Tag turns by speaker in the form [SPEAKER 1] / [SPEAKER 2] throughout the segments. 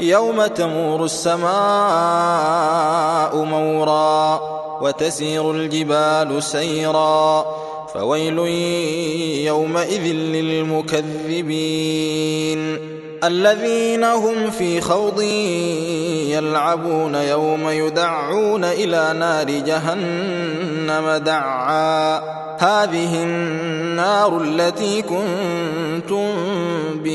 [SPEAKER 1] يوم تمور السماء مورا وتسير الجبال سيرا فويل يومئذ للمكذبين الذين هم في خوض يلعبون يوم يدعون إلى نار جهنم دعا. هذه النار التي كنتم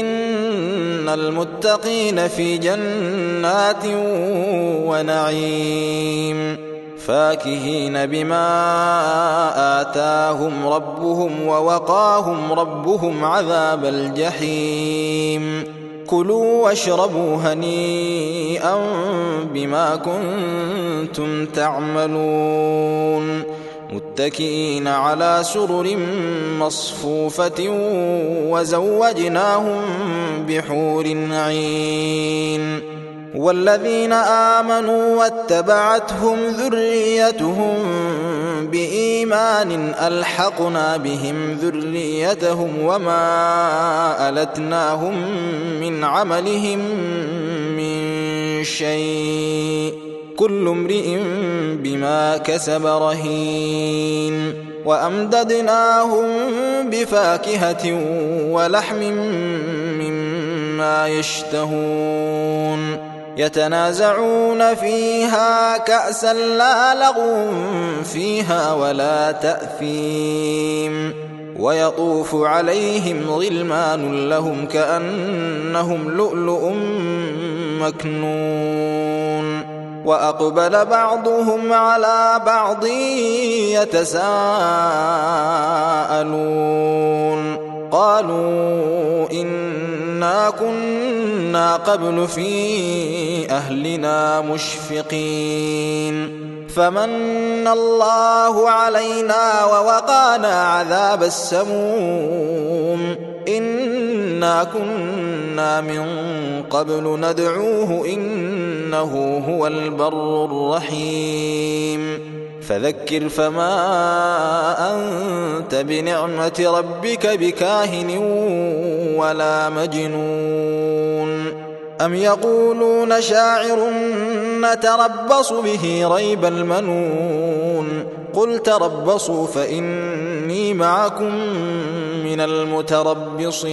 [SPEAKER 1] إن المتقين في جنات ونعيم. فاكهين بما آتاهم ربهم ووقاهم ربهم عذاب الجحيم. كلوا واشربوا هنيئا بما كنتم تعملون. متكئين على سرر مصفوفة وزوجناهم بحور عين. والذين آمنوا واتبعتهم ذريتهم بإيمان ألحقنا بهم ذريتهم وما ألتناهم من عملهم من شيء. كل امرئ بما كسب رهين وأمددناهم بفاكهة ولحم مما يشتهون يتنازعون فيها كأسا لا لغو فيها ولا تأثيم ويطوف عليهم غلمان لهم كأنهم لؤلؤ مكنون وأقبل بعضهم على بعض يتساءلون. قالوا إنا كنا قبل في أهلنا مشفقين. فمن الله علينا ووقانا عذاب السموم. إنا كنا من قبل ندعوه إنه هو البر الرحيم. فذكر فما أنت بنعمة ربك بكاهن ولا مجنون. أم يقولون شاعر نتربص به ريب المنون. قل تربصوا فإني معكم من المتربصين.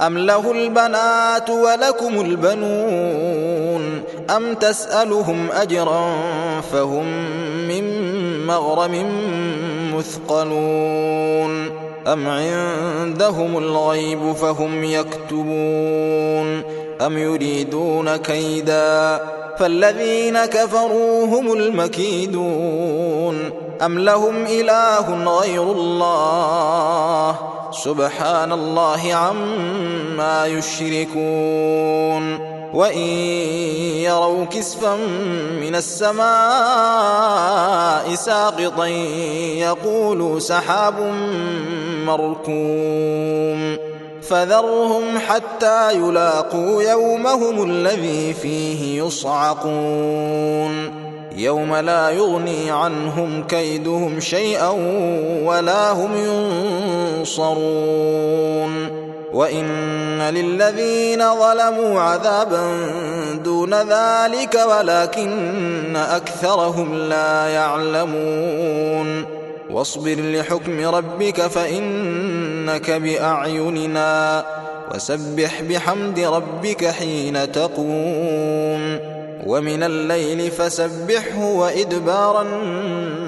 [SPEAKER 1] أم له البنات ولكم البنون أم تسألهم أجرا فهم من مغرم مثقلون أم عندهم الغيب فهم يكتبون أم يريدون كيدا فالذين كفروا هم المكيدون أم لهم إله غير الله سبحان الله عما يشركون. وإن يروا كسفا من السماء ساقطا يقولوا سحاب مركوم. فذرهم حتى يلاقوا يومهم الذي فيه يصعقون. يوم لا يغني عنهم كيدهم شيئا ولا هم ينصرون. وإن للذين ظلموا عذابا دون ذلك ولكن أكثرهم لا يعلمون. واصبر لحكم ربك فإنك بأعيننا وسبح بحمد ربك حين تقوم. ومن الليل فسبحه وإدبار النار